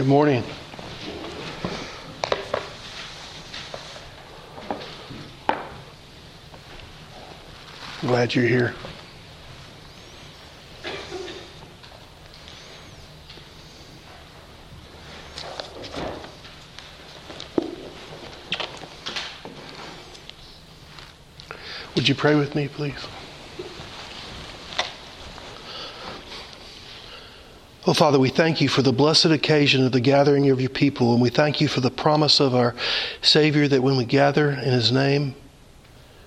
Good morning. Glad you're here. Would you pray with me, please? Oh, Father, we thank you for the blessed occasion of the gathering of your people, and we thank you for the promise of our Savior that when we gather in his name,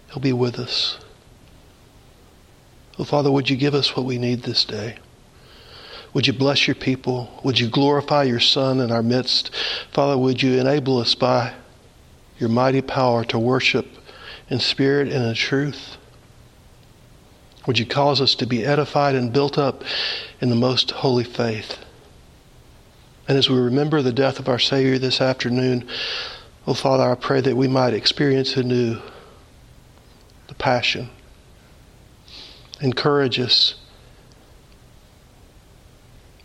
he'll be with us. Oh, Father, would you give us what we need this day? Would you bless your people? Would you glorify your Son in our midst? Father, would you enable us by your mighty power to worship in spirit and in truth? Would you cause us to be edified and built up in the most holy faith? And as we remember the death of our Savior this afternoon, oh Father, I pray that we might experience anew the passion. Encourage us.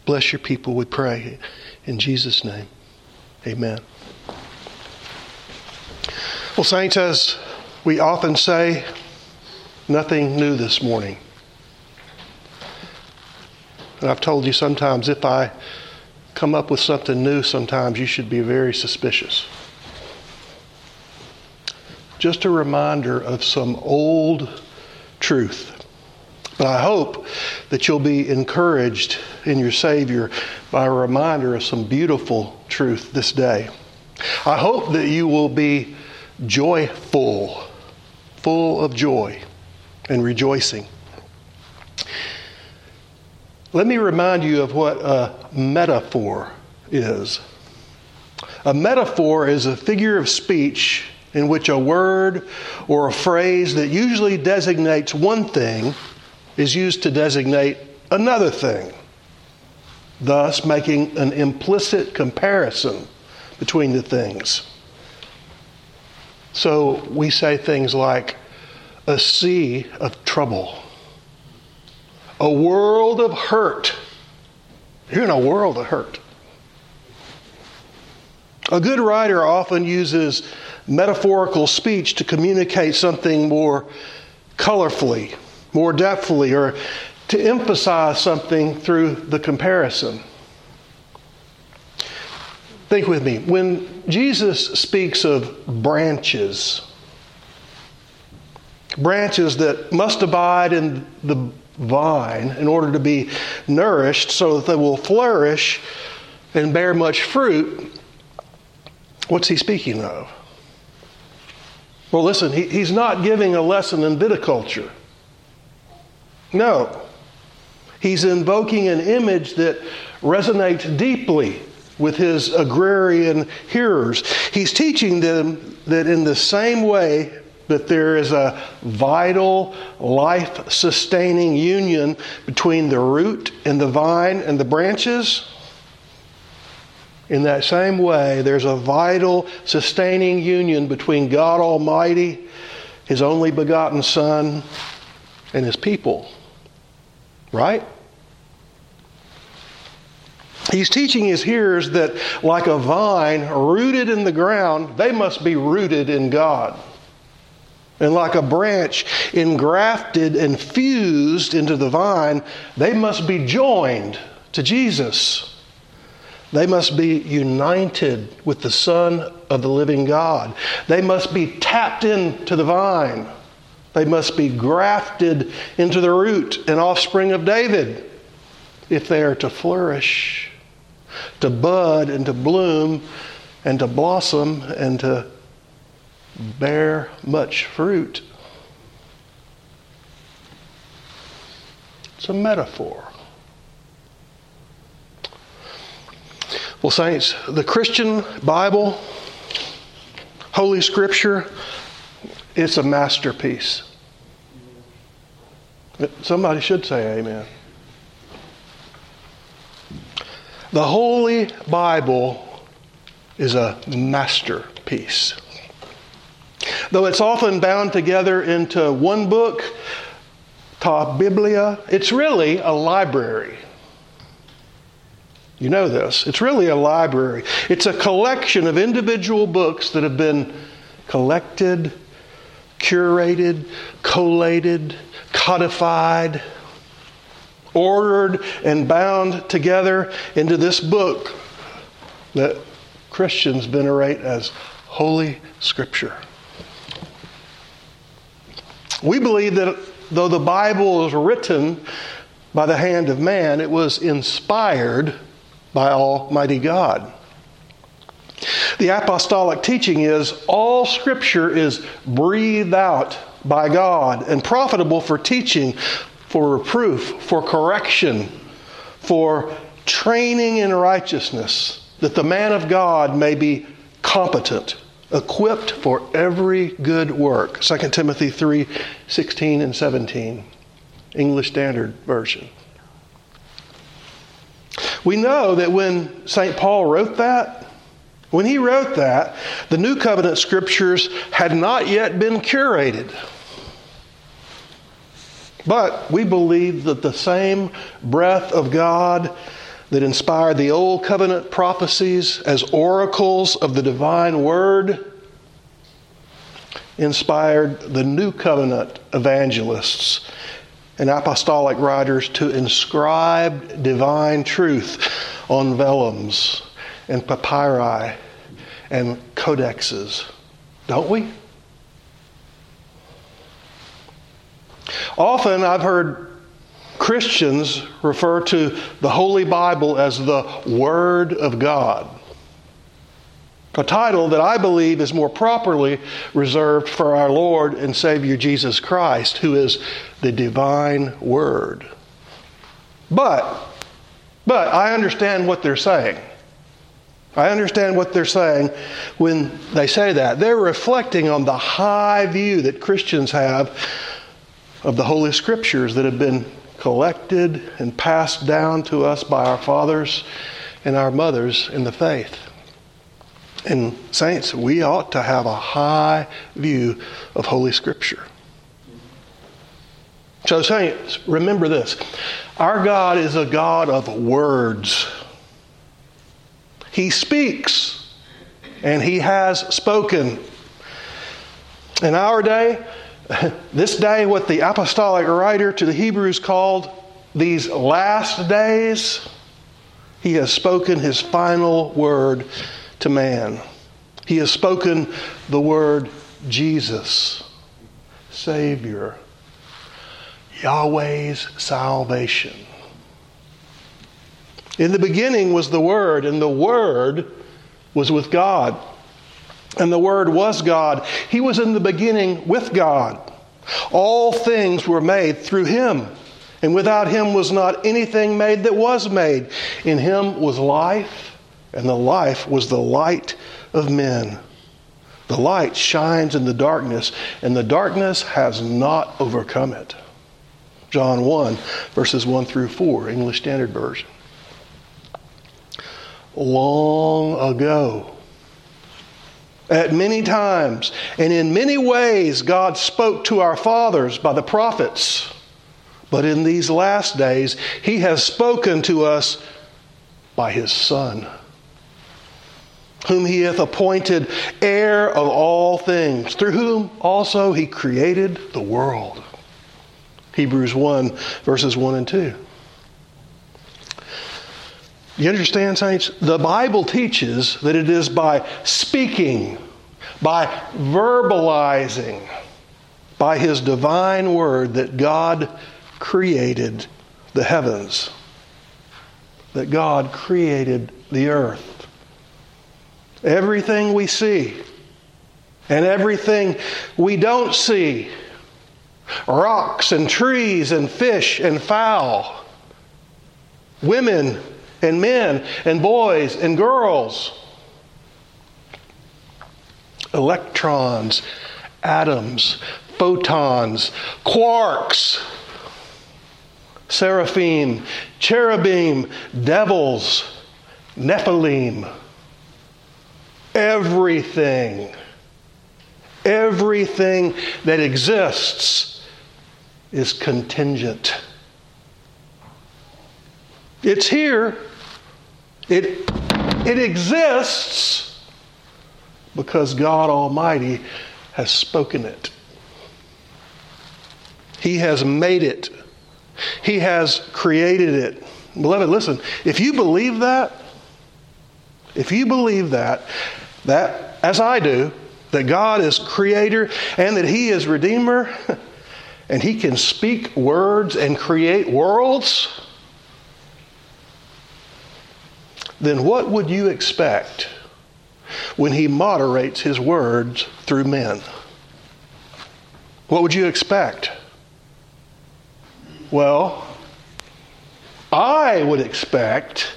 Bless your people, we pray. In Jesus' name, amen. Well, Saints, as we often say, nothing new this morning. And I've told you sometimes if I come up with something new, sometimes you should be very suspicious. Just a reminder of some old truth. But I hope that you'll be encouraged in your Savior by a reminder of some beautiful truth this day. I hope that you will be joyful, full of joy and rejoicing. Let me remind you of what a metaphor is. A metaphor is a figure of speech in which a word or a phrase that usually designates one thing is used to designate another thing, thus making an implicit comparison between the things. So we say things like, a sea of trouble, a world of hurt. You're in a world of hurt. A good writer often uses metaphorical speech to communicate something more colorfully, more depthfully, or to emphasize something through the comparison. Think with me. When Jesus speaks of branches, branches that must abide in the vine in order to be nourished so that they will flourish and bear much fruit, what's he speaking of? Well, listen, he, he's not giving a lesson in viticulture. No. He's invoking an image that resonates deeply with his agrarian hearers. He's teaching them that in the same way that there is a vital, life sustaining union between the root and the vine and the branches. In that same way, there's a vital, sustaining union between God Almighty, His only begotten Son, and His people. Right? He's teaching his hearers that, like a vine rooted in the ground, they must be rooted in God. And like a branch engrafted and fused into the vine, they must be joined to Jesus. They must be united with the Son of the living God. They must be tapped into the vine. They must be grafted into the root and offspring of David if they are to flourish, to bud and to bloom and to blossom and to bear much fruit. It's a metaphor. Well, Saints, the Christian Bible, Holy Scripture, it's a masterpiece. Somebody should say amen. The Holy Bible is a masterpiece. Though it's often bound together into one book, Ta Biblia, it's really a library. You know this. It's really a library, it's a collection of individual books that have been collected, curated, collated, codified, ordered, and bound together into this book that Christians venerate as Holy Scripture. We believe that though the Bible was written by the hand of man, it was inspired by Almighty God. The apostolic teaching is all Scripture is breathed out by God and profitable for teaching, for reproof, for correction, for training in righteousness, that the man of God may be competent, equipped for every good work. 2 Timothy 3 16 and 17, English Standard Version. We know that when St. Paul wrote that, when he wrote that, the New Covenant scriptures had not yet been curated. But we believe that the same breath of God that inspired the Old Covenant prophecies as oracles of the divine word inspired the New Covenant evangelists and apostolic writers to inscribe divine truth on vellums and papyri and codexes. Don't we? Often I've heard Christians refer to the Holy Bible as the Word of God. A title that I believe is more properly reserved for our Lord and Savior Jesus Christ, who is the divine Word. But, but I understand what they're saying. I understand what they're saying when they say that. They're reflecting on the high view that Christians have of the Holy Scriptures that have been collected and passed down to us by our fathers and our mothers in the faith. And, saints, we ought to have a high view of Holy Scripture. So, saints, remember this our God is a God of words. He speaks, and He has spoken. In our day, this day, what the apostolic writer to the Hebrews called these last days, he has spoken his final word to man. He has spoken the word Jesus, Savior, Yahweh's salvation. In the beginning was the Word, and the Word was with God and the Word was God. He was in the beginning with God. All things were made through Him, and without Him was not anything made that was made. In Him was life, and the life was the light of men. The light shines in the darkness, and the darkness has not overcome it. John 1, verses 1 through 4, English Standard Version. Long ago, at many times and in many ways, God spoke to our fathers by the prophets. But in these last days, He has spoken to us by His Son, whom He hath appointed heir of all things, through whom also He created the world. Hebrews 1, verses 1 and 2. You understand, saints? The Bible teaches that it is by speaking, by verbalizing, by His divine word that God created the heavens, that God created the earth. Everything we see and everything we don't see rocks and trees and fish and fowl, women and men and boys and girls, electrons, atoms, photons, quarks, seraphim, cherubim, devils, Nephilim. Everything, everything that exists is contingent. It's here, It, it exists because God Almighty has spoken it. He has made it. He has created it. Beloved, listen, if you believe that, if you believe that, that, as I do, that God is creator and that He is redeemer, and He can speak words and create worlds, then what would you expect when He moderates His words through men? What would you expect? Well, I would expect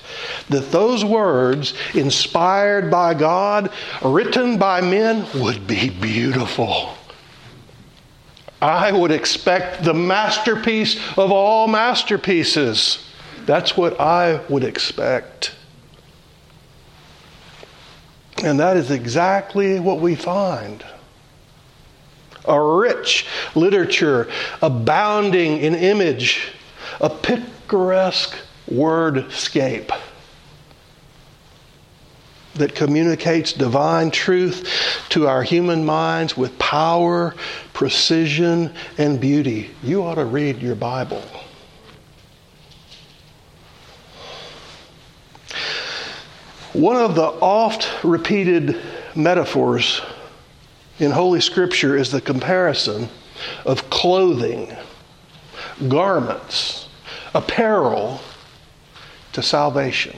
that those words, inspired by God, written by men, would be beautiful. I would expect the masterpiece of all masterpieces. That's what I would expect. And that is exactly what we find. A rich literature abounding in image, a picaresque wordscape that communicates divine truth to our human minds with power, precision, and beauty. You ought to read your Bible. One of the oft repeated metaphors in Holy Scripture is the comparison of clothing, garments, apparel to salvation.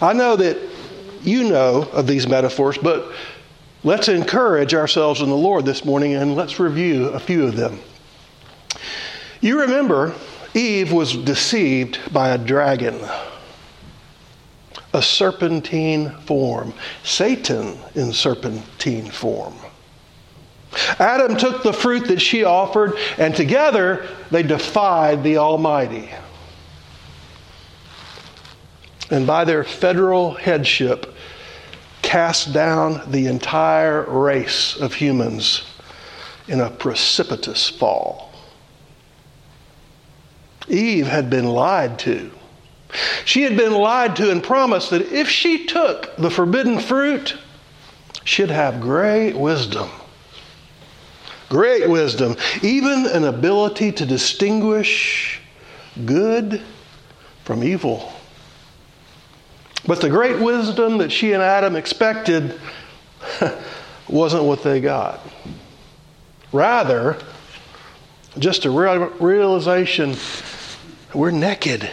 I know that you know of these metaphors, but let's encourage ourselves in the Lord this morning and let's review a few of them. You remember Eve was deceived by a dragon, a serpentine form, Satan in serpentine form. Adam took the fruit that she offered, and together they defied the Almighty and by their federal headship cast down the entire race of humans in a precipitous fall. Eve had been lied to. She had been lied to and promised that if she took the forbidden fruit, she'd have great wisdom. Great wisdom, even an ability to distinguish good from evil. But the great wisdom that she and Adam expected wasn't what they got. Rather, just a realization we're naked.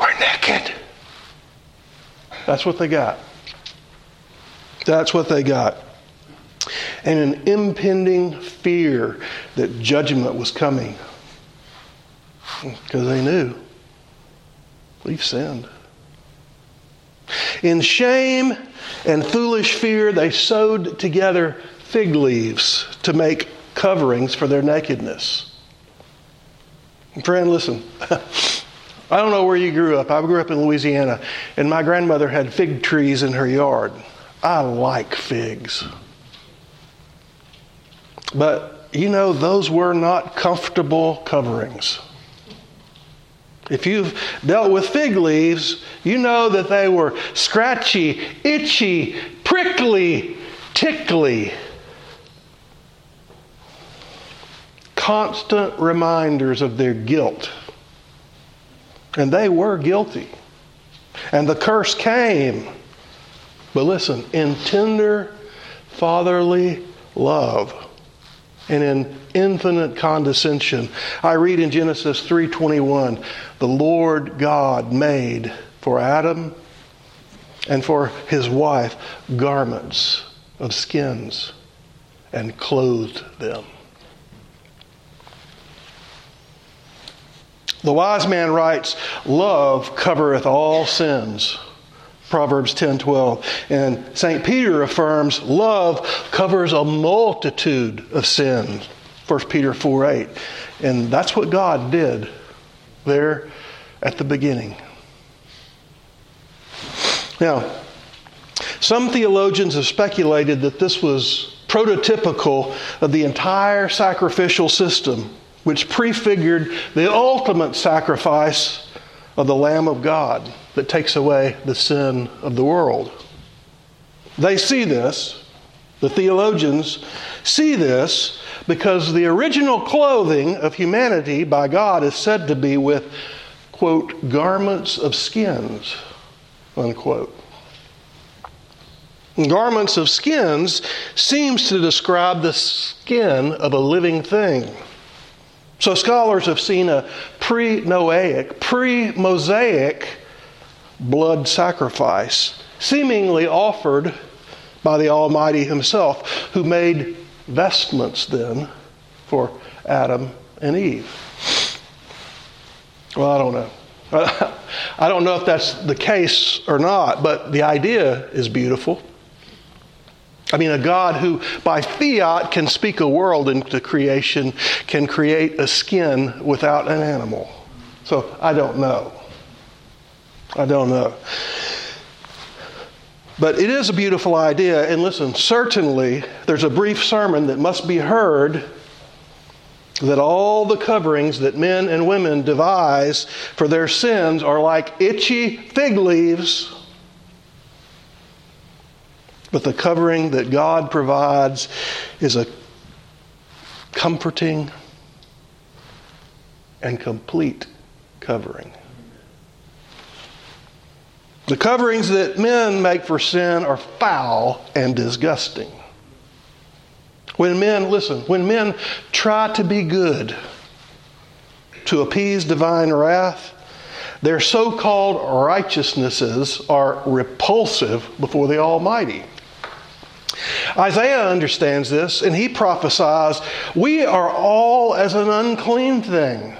We're naked. That's what they got. That's what they got. And an impending fear that judgment was coming. Because they knew we've sinned. In shame and foolish fear, they sewed together fig leaves to make coverings for their nakedness. Friend, listen. I don't know where you grew up. I grew up in Louisiana, and my grandmother had fig trees in her yard. I like figs. But, you know, those were not comfortable coverings. If you've dealt with fig leaves, you know that they were scratchy, itchy, prickly, tickly. Constant reminders of their guilt. And they were guilty. And the curse came. But listen, in tender, fatherly love and in infinite condescension. I read in Genesis 3:21, the Lord God made for Adam and for his wife garments of skins and clothed them. The wise man writes, Love covereth all sins. Proverbs 10 12. And St. Peter affirms love covers a multitude of sins. 1 Peter 4 8. And that's what God did there at the beginning. Now, some theologians have speculated that this was prototypical of the entire sacrificial system, which prefigured the ultimate sacrifice of the Lamb of God that takes away the sin of the world. They see this, the theologians see this, because the original clothing of humanity by God is said to be with, quote, garments of skins, unquote. Garments of skins seems to describe the skin of a living thing. So scholars have seen a pre Noahic, pre Mosaic blood sacrifice, seemingly offered by the Almighty Himself, who made vestments then for Adam and Eve. Well, I don't know. I don't know if that's the case or not, but the idea is beautiful. I mean, a God who by fiat can speak a world into creation can create a skin without an animal. So I don't know. I don't know. But it is a beautiful idea. And listen, certainly there's a brief sermon that must be heard that all the coverings that men and women devise for their sins are like itchy fig leaves but the covering that God provides is a comforting and complete covering. The coverings that men make for sin are foul and disgusting. When men, listen, when men try to be good to appease divine wrath, their so called righteousnesses are repulsive before the Almighty. Isaiah understands this and he prophesies We are all as an unclean thing,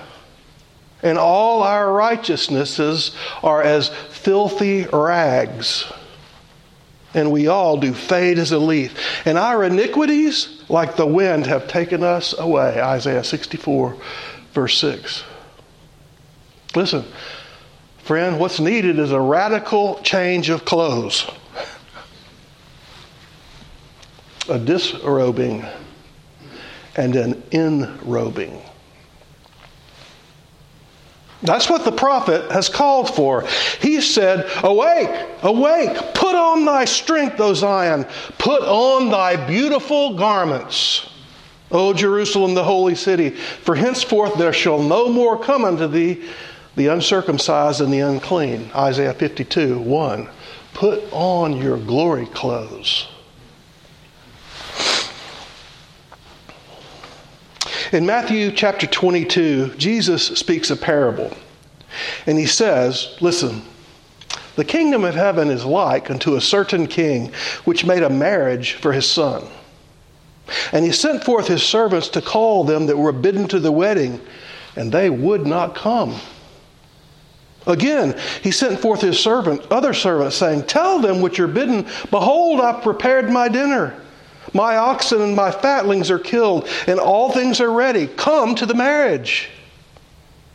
and all our righteousnesses are as filthy rags. And we all do fade as a leaf. And our iniquities, like the wind, have taken us away. Isaiah 64, verse 6. Listen, friend, what's needed is a radical change of clothes a disrobing and an enrobing. That's what the prophet has called for. He said, Awake, awake, put on thy strength, O Zion, put on thy beautiful garments. O Jerusalem, the holy city, for henceforth there shall no more come unto thee the uncircumcised and the unclean. Isaiah 52 1. Put on your glory clothes. In Matthew chapter 22, Jesus speaks a parable. And he says, Listen, the kingdom of heaven is like unto a certain king which made a marriage for his son. And he sent forth his servants to call them that were bidden to the wedding, and they would not come. Again, he sent forth his servant, other servants, saying, Tell them which are bidden, Behold, I've prepared my dinner. My oxen and my fatlings are killed, and all things are ready. Come to the marriage.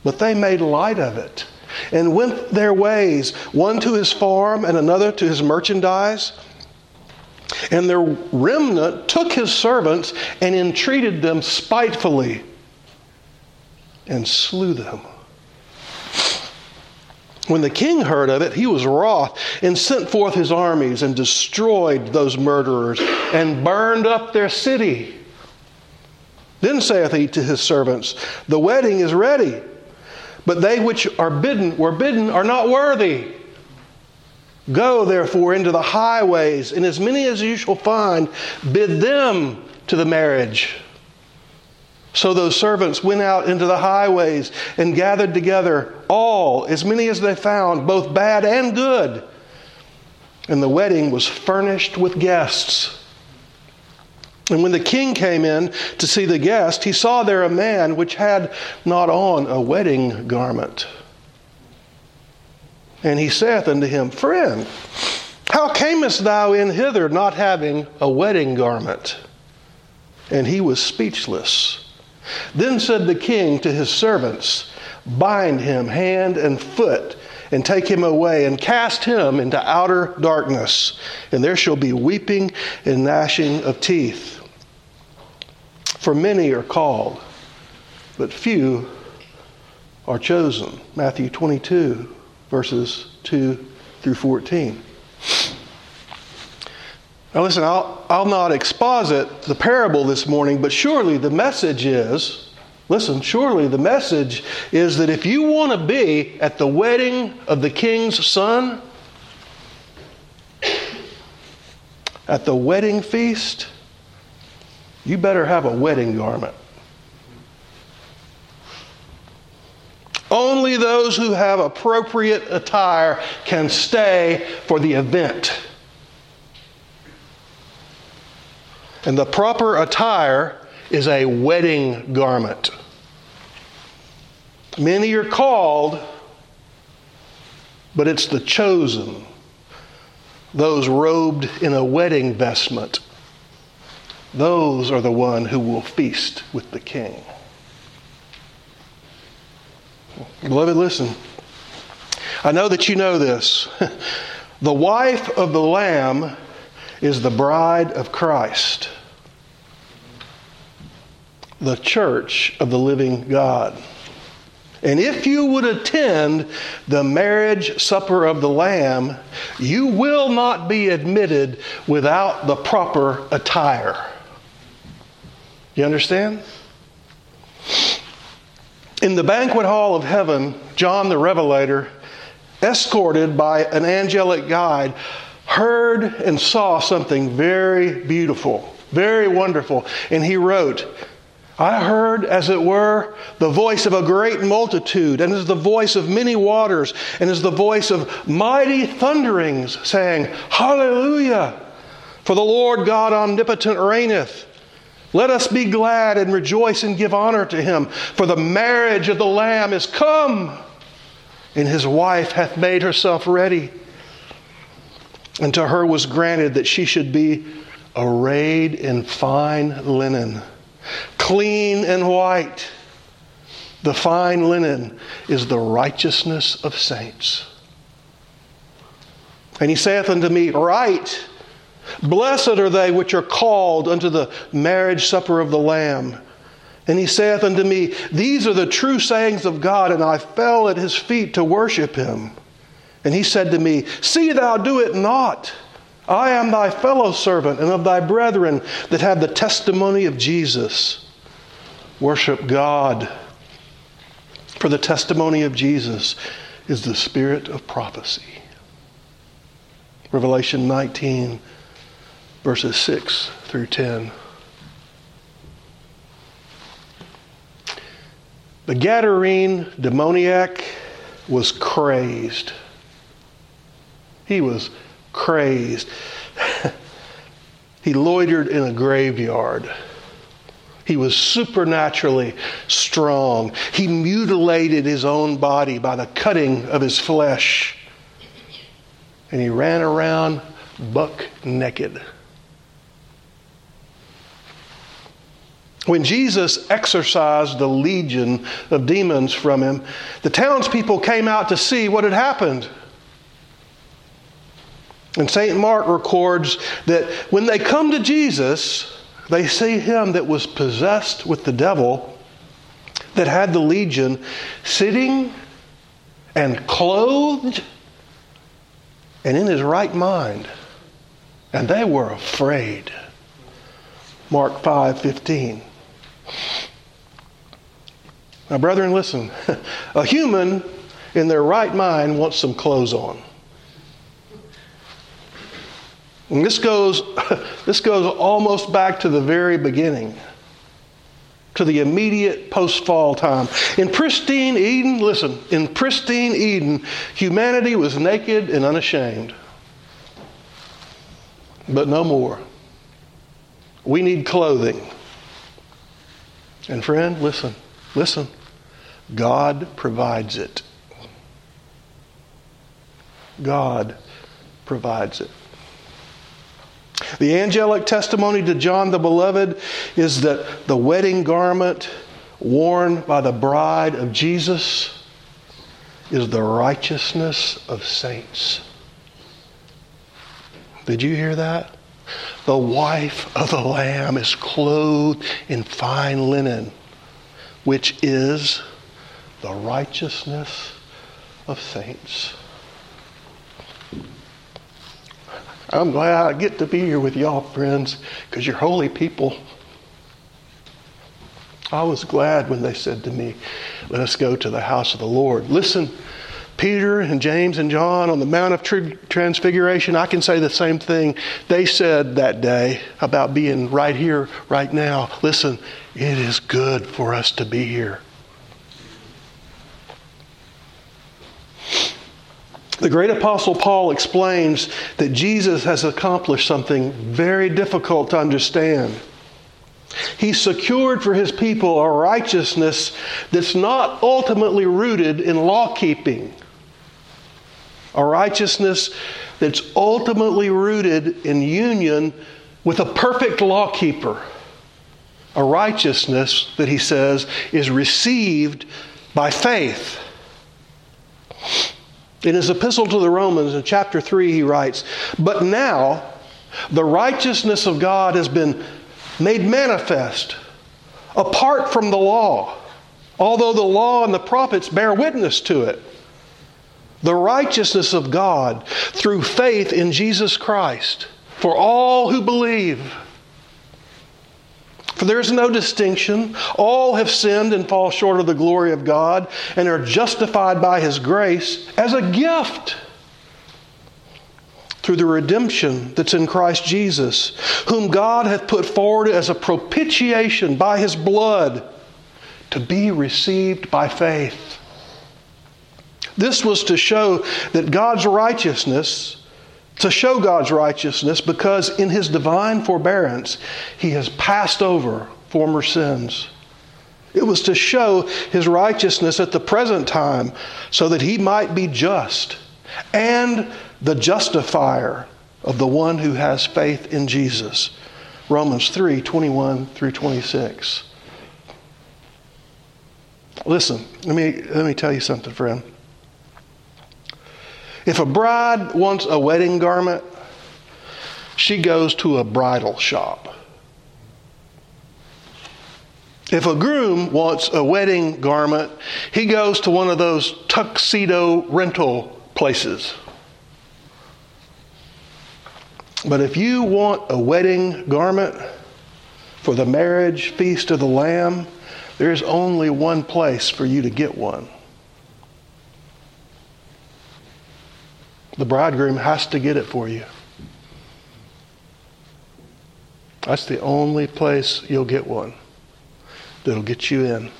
But they made light of it and went their ways, one to his farm and another to his merchandise. And their remnant took his servants and entreated them spitefully and slew them. When the king heard of it, he was wroth and sent forth his armies and destroyed those murderers and burned up their city. Then saith he to his servants, The wedding is ready, but they which are bidden were bidden are not worthy. Go therefore into the highways, and as many as you shall find, bid them to the marriage. So those servants went out into the highways and gathered together all, as many as they found, both bad and good. And the wedding was furnished with guests. And when the king came in to see the guest, he saw there a man which had not on a wedding garment. And he saith unto him, Friend, how camest thou in hither not having a wedding garment? And he was speechless. Then said the king to his servants, Bind him hand and foot, and take him away, and cast him into outer darkness, and there shall be weeping and gnashing of teeth. For many are called, but few are chosen. Matthew 22, verses 2 through 14. Now, listen, I'll, I'll not exposit the parable this morning, but surely the message is listen, surely the message is that if you want to be at the wedding of the king's son, at the wedding feast, you better have a wedding garment. Only those who have appropriate attire can stay for the event. And the proper attire is a wedding garment. Many are called, but it's the chosen, those robed in a wedding vestment. Those are the one who will feast with the king. Beloved, listen. I know that you know this. the wife of the Lamb is the bride of Christ, the church of the living God. And if you would attend the marriage supper of the Lamb, you will not be admitted without the proper attire. You understand? In the banquet hall of heaven, John the Revelator, escorted by an angelic guide, heard and saw something very beautiful, very wonderful. And he wrote, I heard, as it were, the voice of a great multitude, and as the voice of many waters, and as the voice of mighty thunderings, saying, Hallelujah! For the Lord God omnipotent reigneth. Let us be glad and rejoice and give honor to him, for the marriage of the Lamb is come, and his wife hath made herself ready. And to her was granted that she should be arrayed in fine linen, clean and white. The fine linen is the righteousness of saints. And he saith unto me, Write Blessed are they which are called unto the marriage supper of the Lamb. And he saith unto me, These are the true sayings of God, and I fell at his feet to worship him. And he said to me, See thou do it not. I am thy fellow servant and of thy brethren that have the testimony of Jesus. Worship God. For the testimony of Jesus is the spirit of prophecy. Revelation 19 verses 6 through 10. The Gadarene demoniac was crazed. He was crazed. he loitered in a graveyard. He was supernaturally strong. He mutilated his own body by the cutting of his flesh. And he ran around buck naked. When Jesus exorcised the legion of demons from him, the townspeople came out to see what had happened. And St. Mark records that when they come to Jesus, they see him that was possessed with the devil, that had the legion, sitting and clothed and in his right mind. And they were afraid. Mark 5 15. Now, brethren, listen. A human in their right mind wants some clothes on. And this goes, this goes almost back to the very beginning, to the immediate post fall time. In pristine Eden, listen, in pristine Eden, humanity was naked and unashamed. But no more. We need clothing. And friend, listen, listen. God provides it. God provides it. The angelic testimony to John the Beloved is that the wedding garment worn by the bride of Jesus is the righteousness of saints. Did you hear that? The wife of the Lamb is clothed in fine linen, which is the righteousness of saints. I'm glad I get to be here with y'all, friends, because you're holy people. I was glad when they said to me, Let us go to the house of the Lord. Listen, Peter and James and John on the Mount of Transfiguration, I can say the same thing they said that day about being right here, right now. Listen, it is good for us to be here. The great apostle Paul explains that Jesus has accomplished something very difficult to understand. He secured for his people a righteousness that's not ultimately rooted in law keeping, a righteousness that's ultimately rooted in union with a perfect law keeper, a righteousness that he says is received by faith. In his epistle to the Romans, in chapter 3, he writes, But now the righteousness of God has been made manifest apart from the law, although the law and the prophets bear witness to it. The righteousness of God through faith in Jesus Christ for all who believe. For there is no distinction. All have sinned and fall short of the glory of God and are justified by His grace as a gift through the redemption that's in Christ Jesus, whom God hath put forward as a propitiation by His blood to be received by faith. This was to show that God's righteousness to show God's righteousness because in his divine forbearance he has passed over former sins. It was to show his righteousness at the present time so that he might be just and the justifier of the one who has faith in Jesus. Romans 3 21 through 26. Listen, let me, let me tell you something, friend. If a bride wants a wedding garment, she goes to a bridal shop. If a groom wants a wedding garment, he goes to one of those tuxedo rental places. But if you want a wedding garment for the marriage feast of the Lamb, there's only one place for you to get one. The bridegroom has to get it for you. That's the only place you'll get one that'll get you in.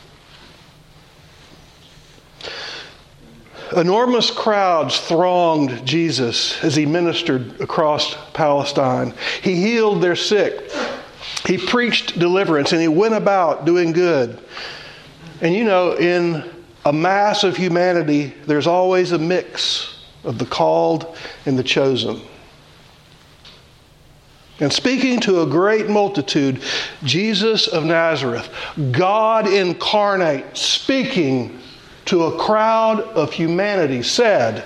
Enormous crowds thronged Jesus as he ministered across Palestine. He healed their sick. He preached deliverance and he went about doing good. And you know, in a mass of humanity, there's always a mix of the called and the chosen. And speaking to a great multitude, Jesus of Nazareth, God incarnate, speaking to a crowd of humanity, said,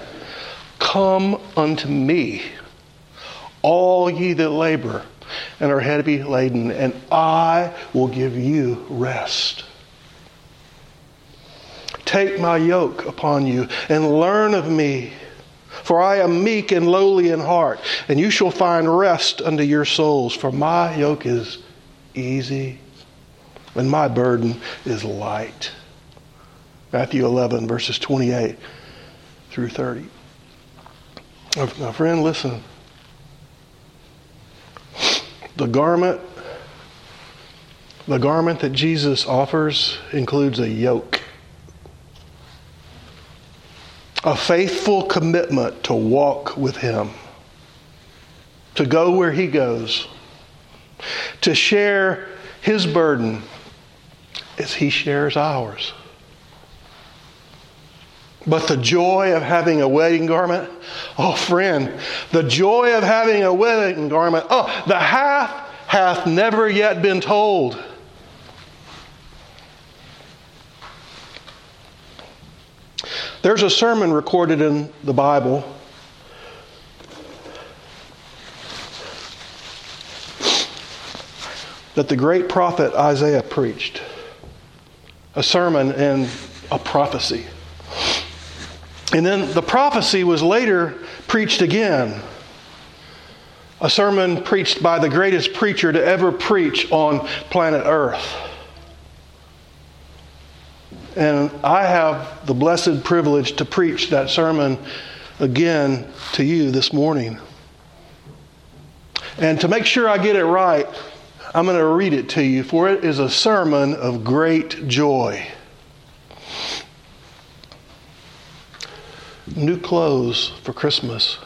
Come unto me, all ye that labor and are heavy laden, and I will give you rest. Take my yoke upon you and learn of me for I am meek and lowly in heart, and you shall find rest unto your souls. For my yoke is easy, and my burden is light. Matthew 11, verses 28 through 30. Now, friend, listen. The garment, the garment that Jesus offers includes a yoke a faithful commitment to walk with Him, to go where He goes, to share His burden as He shares ours. But the joy of having a wedding garment, oh, friend, the joy of having a wedding garment, oh, the half hath never yet been told. There's a sermon recorded in the Bible that the great prophet Isaiah preached. A sermon, and a prophecy. And then the prophecy was later preached again. A sermon preached by the greatest preacher to ever preach on planet Earth. And I have the blessed privilege to preach that sermon again to you this morning. And to make sure I get it right, I'm going to read it to you, for it is a sermon of great joy. New clothes for Christmas.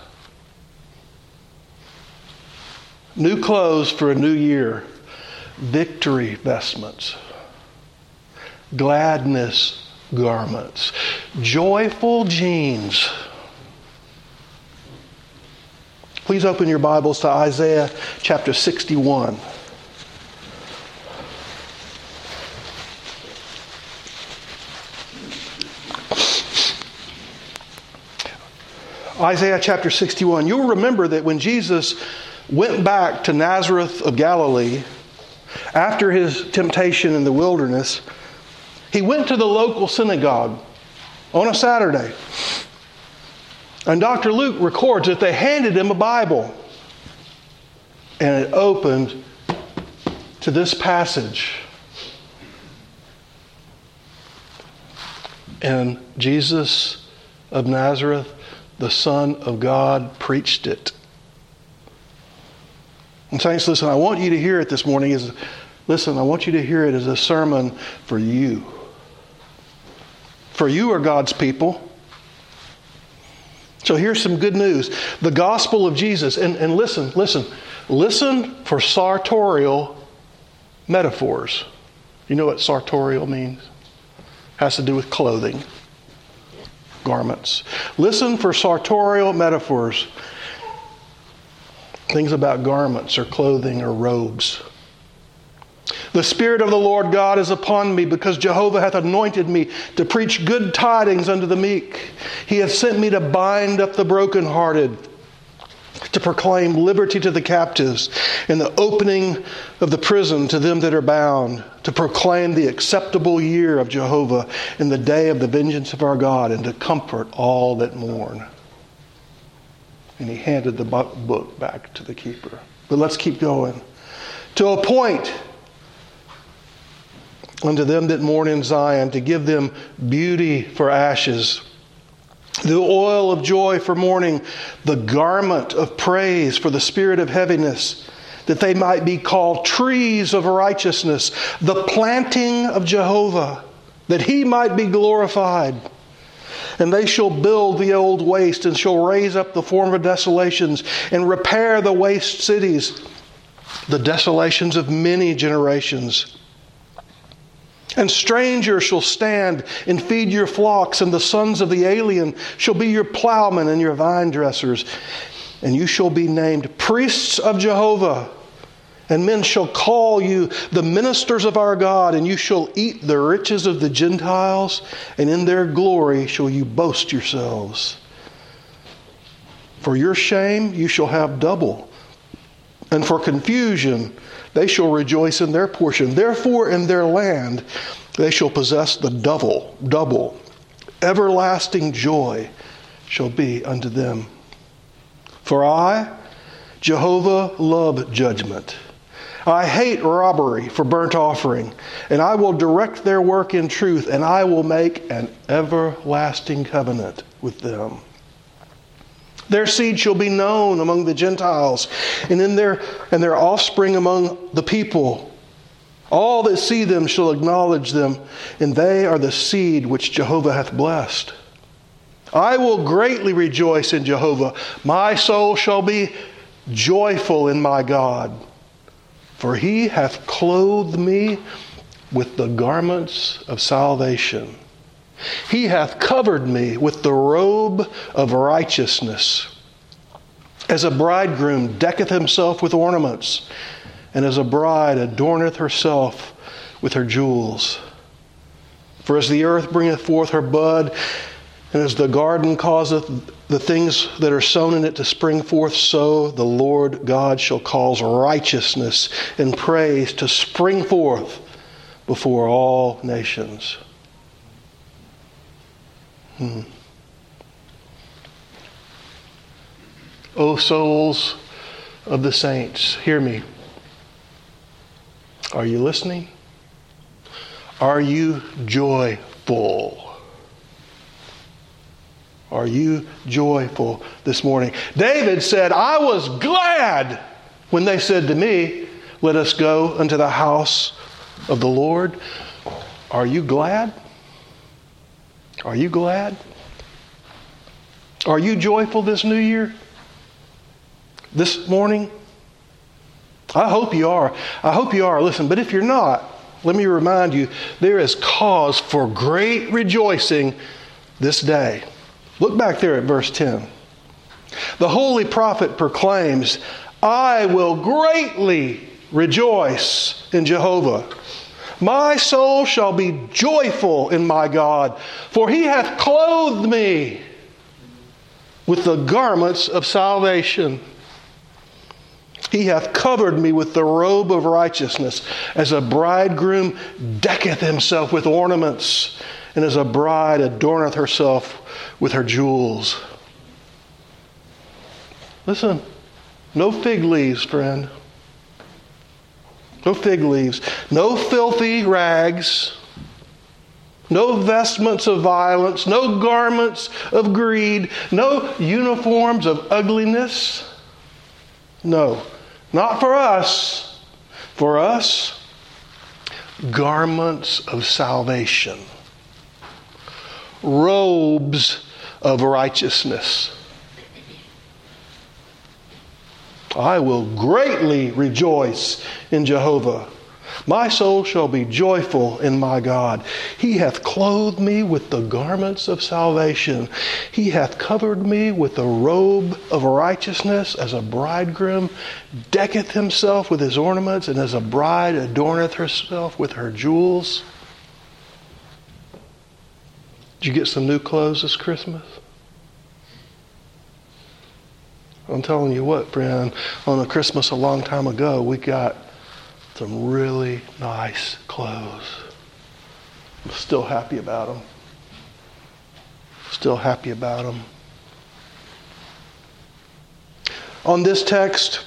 New clothes for a new year. Victory vestments. Gladness garments. Joyful jeans. Please open your Bibles to Isaiah chapter 61. Isaiah chapter 61. You'll remember that when Jesus went back to Nazareth of Galilee after his temptation in the wilderness, he went to the local synagogue on a Saturday. And Dr. Luke records that they handed him a Bible. And it opened to this passage. And Jesus of Nazareth the Son of God preached it. And saints, listen, I want you to hear it this morning. Is listen, I want you to hear it as a sermon for you. For you are God's people. So here's some good news. The gospel of Jesus, and, and listen, listen, listen for sartorial metaphors. You know what sartorial means? Has to do with clothing garments. Listen for sartorial metaphors, things about garments or clothing or robes. The Spirit of the Lord God is upon me because Jehovah hath anointed me to preach good tidings unto the meek. He hath sent me to bind up the brokenhearted to proclaim liberty to the captives and the opening of the prison to them that are bound, to proclaim the acceptable year of Jehovah and the day of the vengeance of our God, and to comfort all that mourn. And he handed the book back to the keeper. But let's keep going. To appoint unto them that mourn in Zion, to give them beauty for ashes the oil of joy for mourning, the garment of praise for the spirit of heaviness, that they might be called trees of righteousness, the planting of Jehovah, that he might be glorified. And they shall build the old waste, and shall raise up the former desolations, and repair the waste cities, the desolations of many generations. And strangers shall stand and feed your flocks, and the sons of the alien shall be your plowmen and your vine dressers. And you shall be named priests of Jehovah. And men shall call you the ministers of our God, and you shall eat the riches of the Gentiles, and in their glory shall you boast yourselves. For your shame you shall have double, and for confusion they shall rejoice in their portion. Therefore, in their land they shall possess the double, double. Everlasting joy shall be unto them. For I, Jehovah, love judgment. I hate robbery for burnt offering, and I will direct their work in truth, and I will make an everlasting covenant with them. Their seed shall be known among the Gentiles, and in their and their offspring among the people. All that see them shall acknowledge them, and they are the seed which Jehovah hath blessed. I will greatly rejoice in Jehovah. My soul shall be joyful in my God, for he hath clothed me with the garments of salvation. He hath covered me with the robe of righteousness. As a bridegroom decketh himself with ornaments, and as a bride adorneth herself with her jewels. For as the earth bringeth forth her bud, and as the garden causeth the things that are sown in it to spring forth, so the Lord God shall cause righteousness and praise to spring forth before all nations. Hmm. O souls of the saints, hear me. Are you listening? Are you joyful? Are you joyful this morning? David said, I was glad when they said to me, Let us go unto the house of the Lord. Are you glad? Are you glad? Are you joyful this new year? This morning? I hope you are. I hope you are. Listen, but if you're not, let me remind you there is cause for great rejoicing this day. Look back there at verse 10. The holy prophet proclaims, I will greatly rejoice in Jehovah. My soul shall be joyful in my God, for he hath clothed me with the garments of salvation. He hath covered me with the robe of righteousness, as a bridegroom decketh himself with ornaments, and as a bride adorneth herself with her jewels. Listen, no fig leaves, friend. No fig leaves. No filthy rags. No vestments of violence. No garments of greed. No uniforms of ugliness. No, not for us. For us, garments of salvation, robes of righteousness. I will greatly rejoice in Jehovah. My soul shall be joyful in my God. He hath clothed me with the garments of salvation. He hath covered me with the robe of righteousness, as a bridegroom decketh himself with his ornaments, and as a bride adorneth herself with her jewels. Did you get some new clothes this Christmas? I'm telling you what, friend, on a Christmas a long time ago, we got some really nice clothes. I'm still happy about them. Still happy about them. On this text,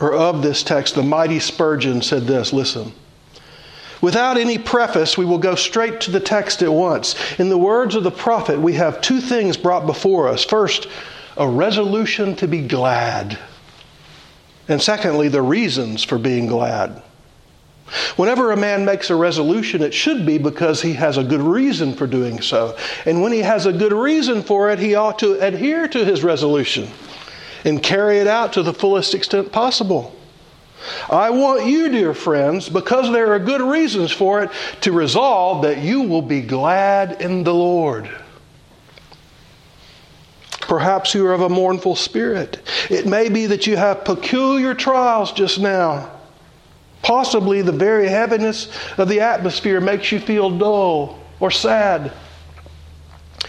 or of this text, the mighty Spurgeon said this listen. Without any preface, we will go straight to the text at once. In the words of the prophet, we have two things brought before us. First, a resolution to be glad. And secondly, the reasons for being glad. Whenever a man makes a resolution, it should be because he has a good reason for doing so. And when he has a good reason for it, he ought to adhere to his resolution and carry it out to the fullest extent possible. I want you, dear friends, because there are good reasons for it, to resolve that you will be glad in the Lord. Perhaps you are of a mournful spirit. It may be that you have peculiar trials just now. Possibly the very heaviness of the atmosphere makes you feel dull or sad.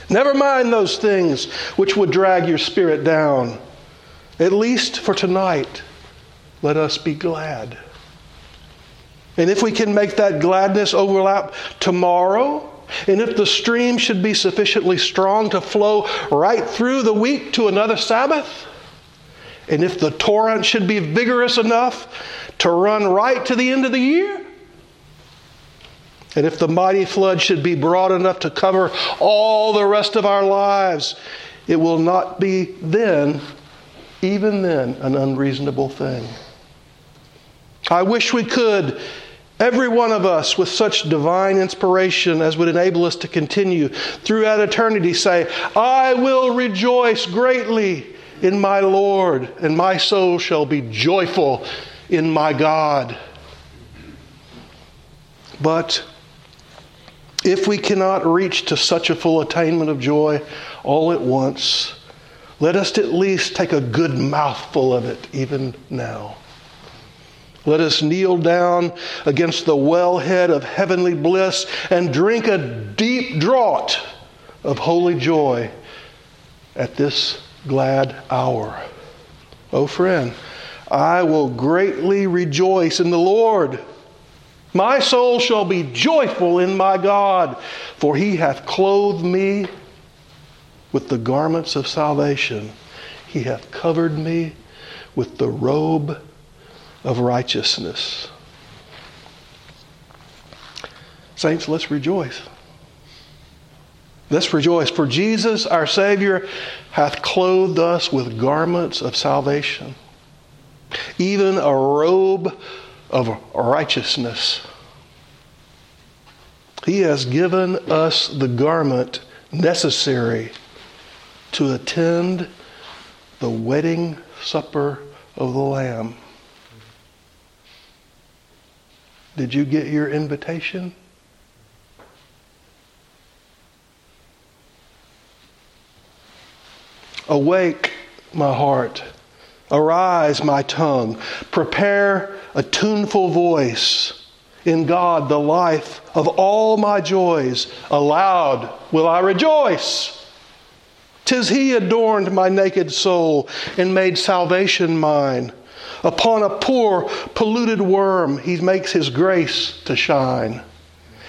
Never mind those things which would drag your spirit down. At least for tonight, let us be glad. And if we can make that gladness overlap tomorrow, and if the stream should be sufficiently strong to flow right through the week to another Sabbath, and if the torrent should be vigorous enough to run right to the end of the year, and if the mighty flood should be broad enough to cover all the rest of our lives, it will not be then, even then, an unreasonable thing. I wish we could Every one of us with such divine inspiration as would enable us to continue throughout eternity say, I will rejoice greatly in my Lord, and my soul shall be joyful in my God. But if we cannot reach to such a full attainment of joy all at once, let us at least take a good mouthful of it even now. Let us kneel down against the wellhead of heavenly bliss and drink a deep draught of holy joy at this glad hour. Oh, friend, I will greatly rejoice in the Lord. My soul shall be joyful in my God, for he hath clothed me with the garments of salvation. He hath covered me with the robe of righteousness. Saints, let's rejoice. Let's rejoice, for Jesus, our Savior, hath clothed us with garments of salvation, even a robe of righteousness. He has given us the garment necessary to attend the wedding supper of the Lamb. Did you get your invitation? Awake, my heart. Arise, my tongue. Prepare a tuneful voice. In God, the life of all my joys, aloud will I rejoice. Tis He adorned my naked soul and made salvation mine. Upon a poor, polluted worm, He makes His grace to shine.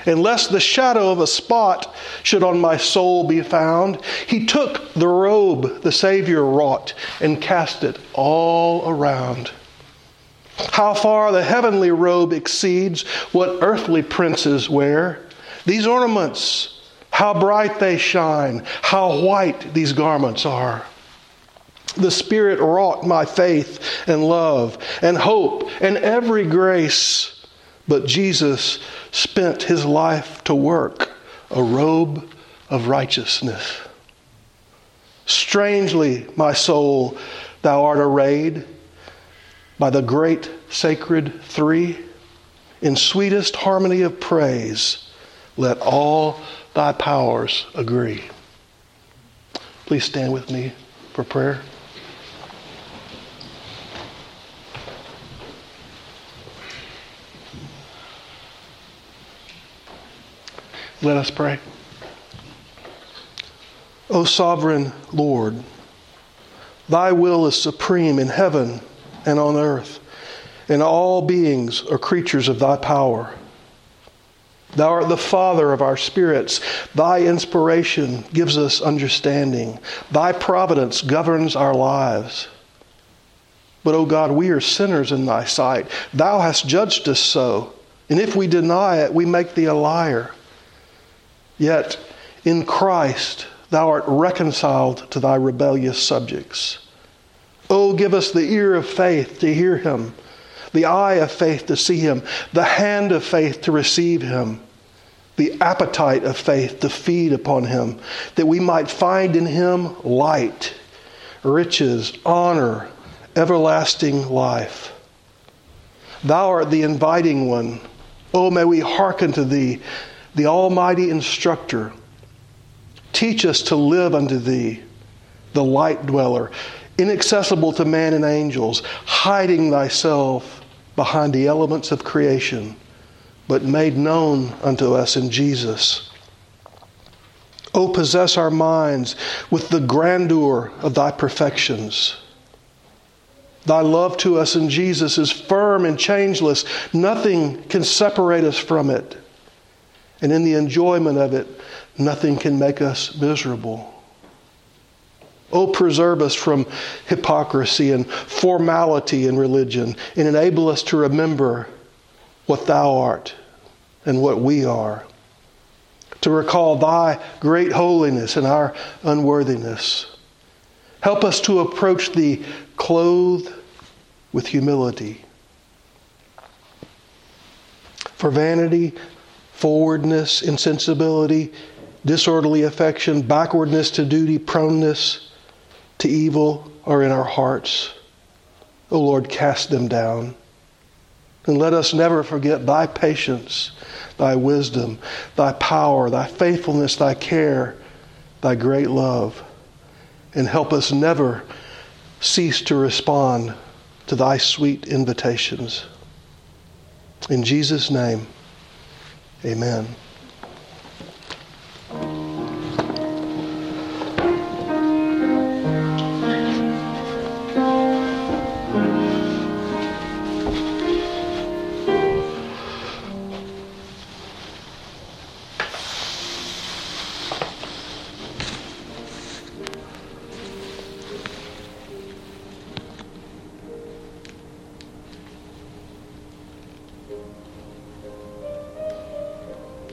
And lest the shadow of a spot should on my soul be found, He took the robe the Savior wrought and cast it all around. How far the heavenly robe exceeds what earthly princes wear. These ornaments, how bright they shine, how white these garments are. The Spirit wrought my faith and love and hope and every grace. But Jesus spent his life to work a robe of righteousness. Strangely, my soul, thou art arrayed by the great sacred three. In sweetest harmony of praise, let all thy powers agree. Please stand with me for prayer. Let us pray. O sovereign Lord, thy will is supreme in heaven and on earth, and all beings are creatures of thy power. Thou art the Father of our spirits. Thy inspiration gives us understanding. Thy providence governs our lives. But, O oh God, we are sinners in thy sight. Thou hast judged us so. And if we deny it, we make thee a liar. Yet, in Christ, thou art reconciled to thy rebellious subjects. Oh, give us the ear of faith to hear him, the eye of faith to see him, the hand of faith to receive him, the appetite of faith to feed upon him, that we might find in him light, riches, honor, everlasting life. Thou art the inviting one. Oh, may we hearken to thee, the Almighty Instructor. Teach us to live unto thee, the light dweller inaccessible to man and angels, hiding thyself behind the elements of creation, but made known unto us in Jesus. O possess our minds with the grandeur of thy perfections. Thy love to us in Jesus is firm and changeless. Nothing can separate us from it. And in the enjoyment of it, nothing can make us miserable. Oh, preserve us from hypocrisy and formality in religion and enable us to remember what Thou art and what we are. To recall Thy great holiness and our unworthiness. Help us to approach Thee clothed with humility. For vanity, forwardness, insensibility, disorderly affection, backwardness to duty, proneness, to evil are in our hearts. O Lord, cast them down. And let us never forget thy patience, thy wisdom, thy power, thy faithfulness, thy care, thy great love. And help us never cease to respond to thy sweet invitations. In Jesus' name, amen.